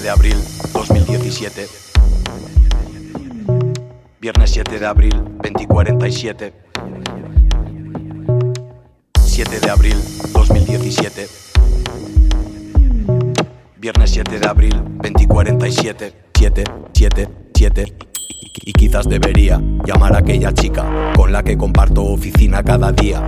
7 de abril 2017. Viernes 7 de abril 2047. 7 de abril 2017. Viernes 7 de abril 2047. 7, 7, 7. Quizás debería llamar a aquella chica con la que comparto oficina cada día.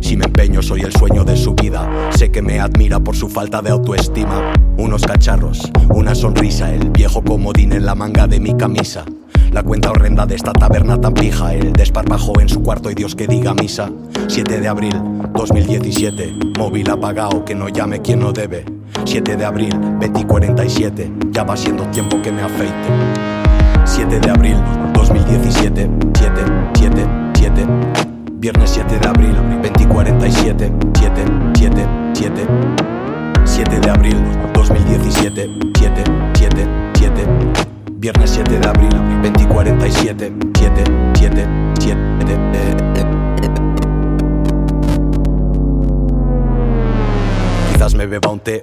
Si me empeño, soy el sueño de su vida. Sé que me admira por su falta de autoestima. Unos cacharros, una sonrisa, el viejo comodín en la manga de mi camisa. La cuenta horrenda de esta taberna tan pija, el desparpajo en su cuarto y Dios que diga misa. 7 de abril 2017, móvil apagado, que no llame quien no debe. 7 de abril 2047, ya va siendo tiempo que me afeite. 7 de abril 2017 7, 7, 7 Viernes 7 de abril 2047 7, 7, 7 7 de abril 2017 7, 7, 7 Viernes 7 de abril 2047 7, 7, 7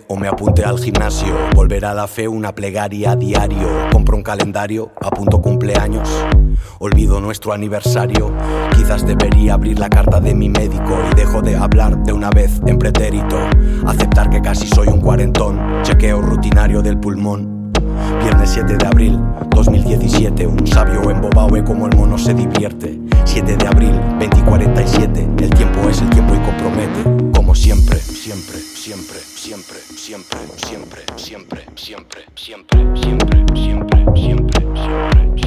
O me apunte al gimnasio. Volver a la fe, una plegaria diario. Compro un calendario, apunto cumpleaños. Olvido nuestro aniversario. Quizás debería abrir la carta de mi médico y dejo de hablar de una vez en pretérito. Aceptar que casi soy un cuarentón. Chequeo rutinario del pulmón. Viernes 7 de abril 2017, un sabio embobado ve como el mono se divierte. 7 de abril 2047, el tiempo es el tiempo y compromete, como siempre, siempre, siempre, siempre, siempre, siempre, siempre, siempre, siempre, siempre, siempre.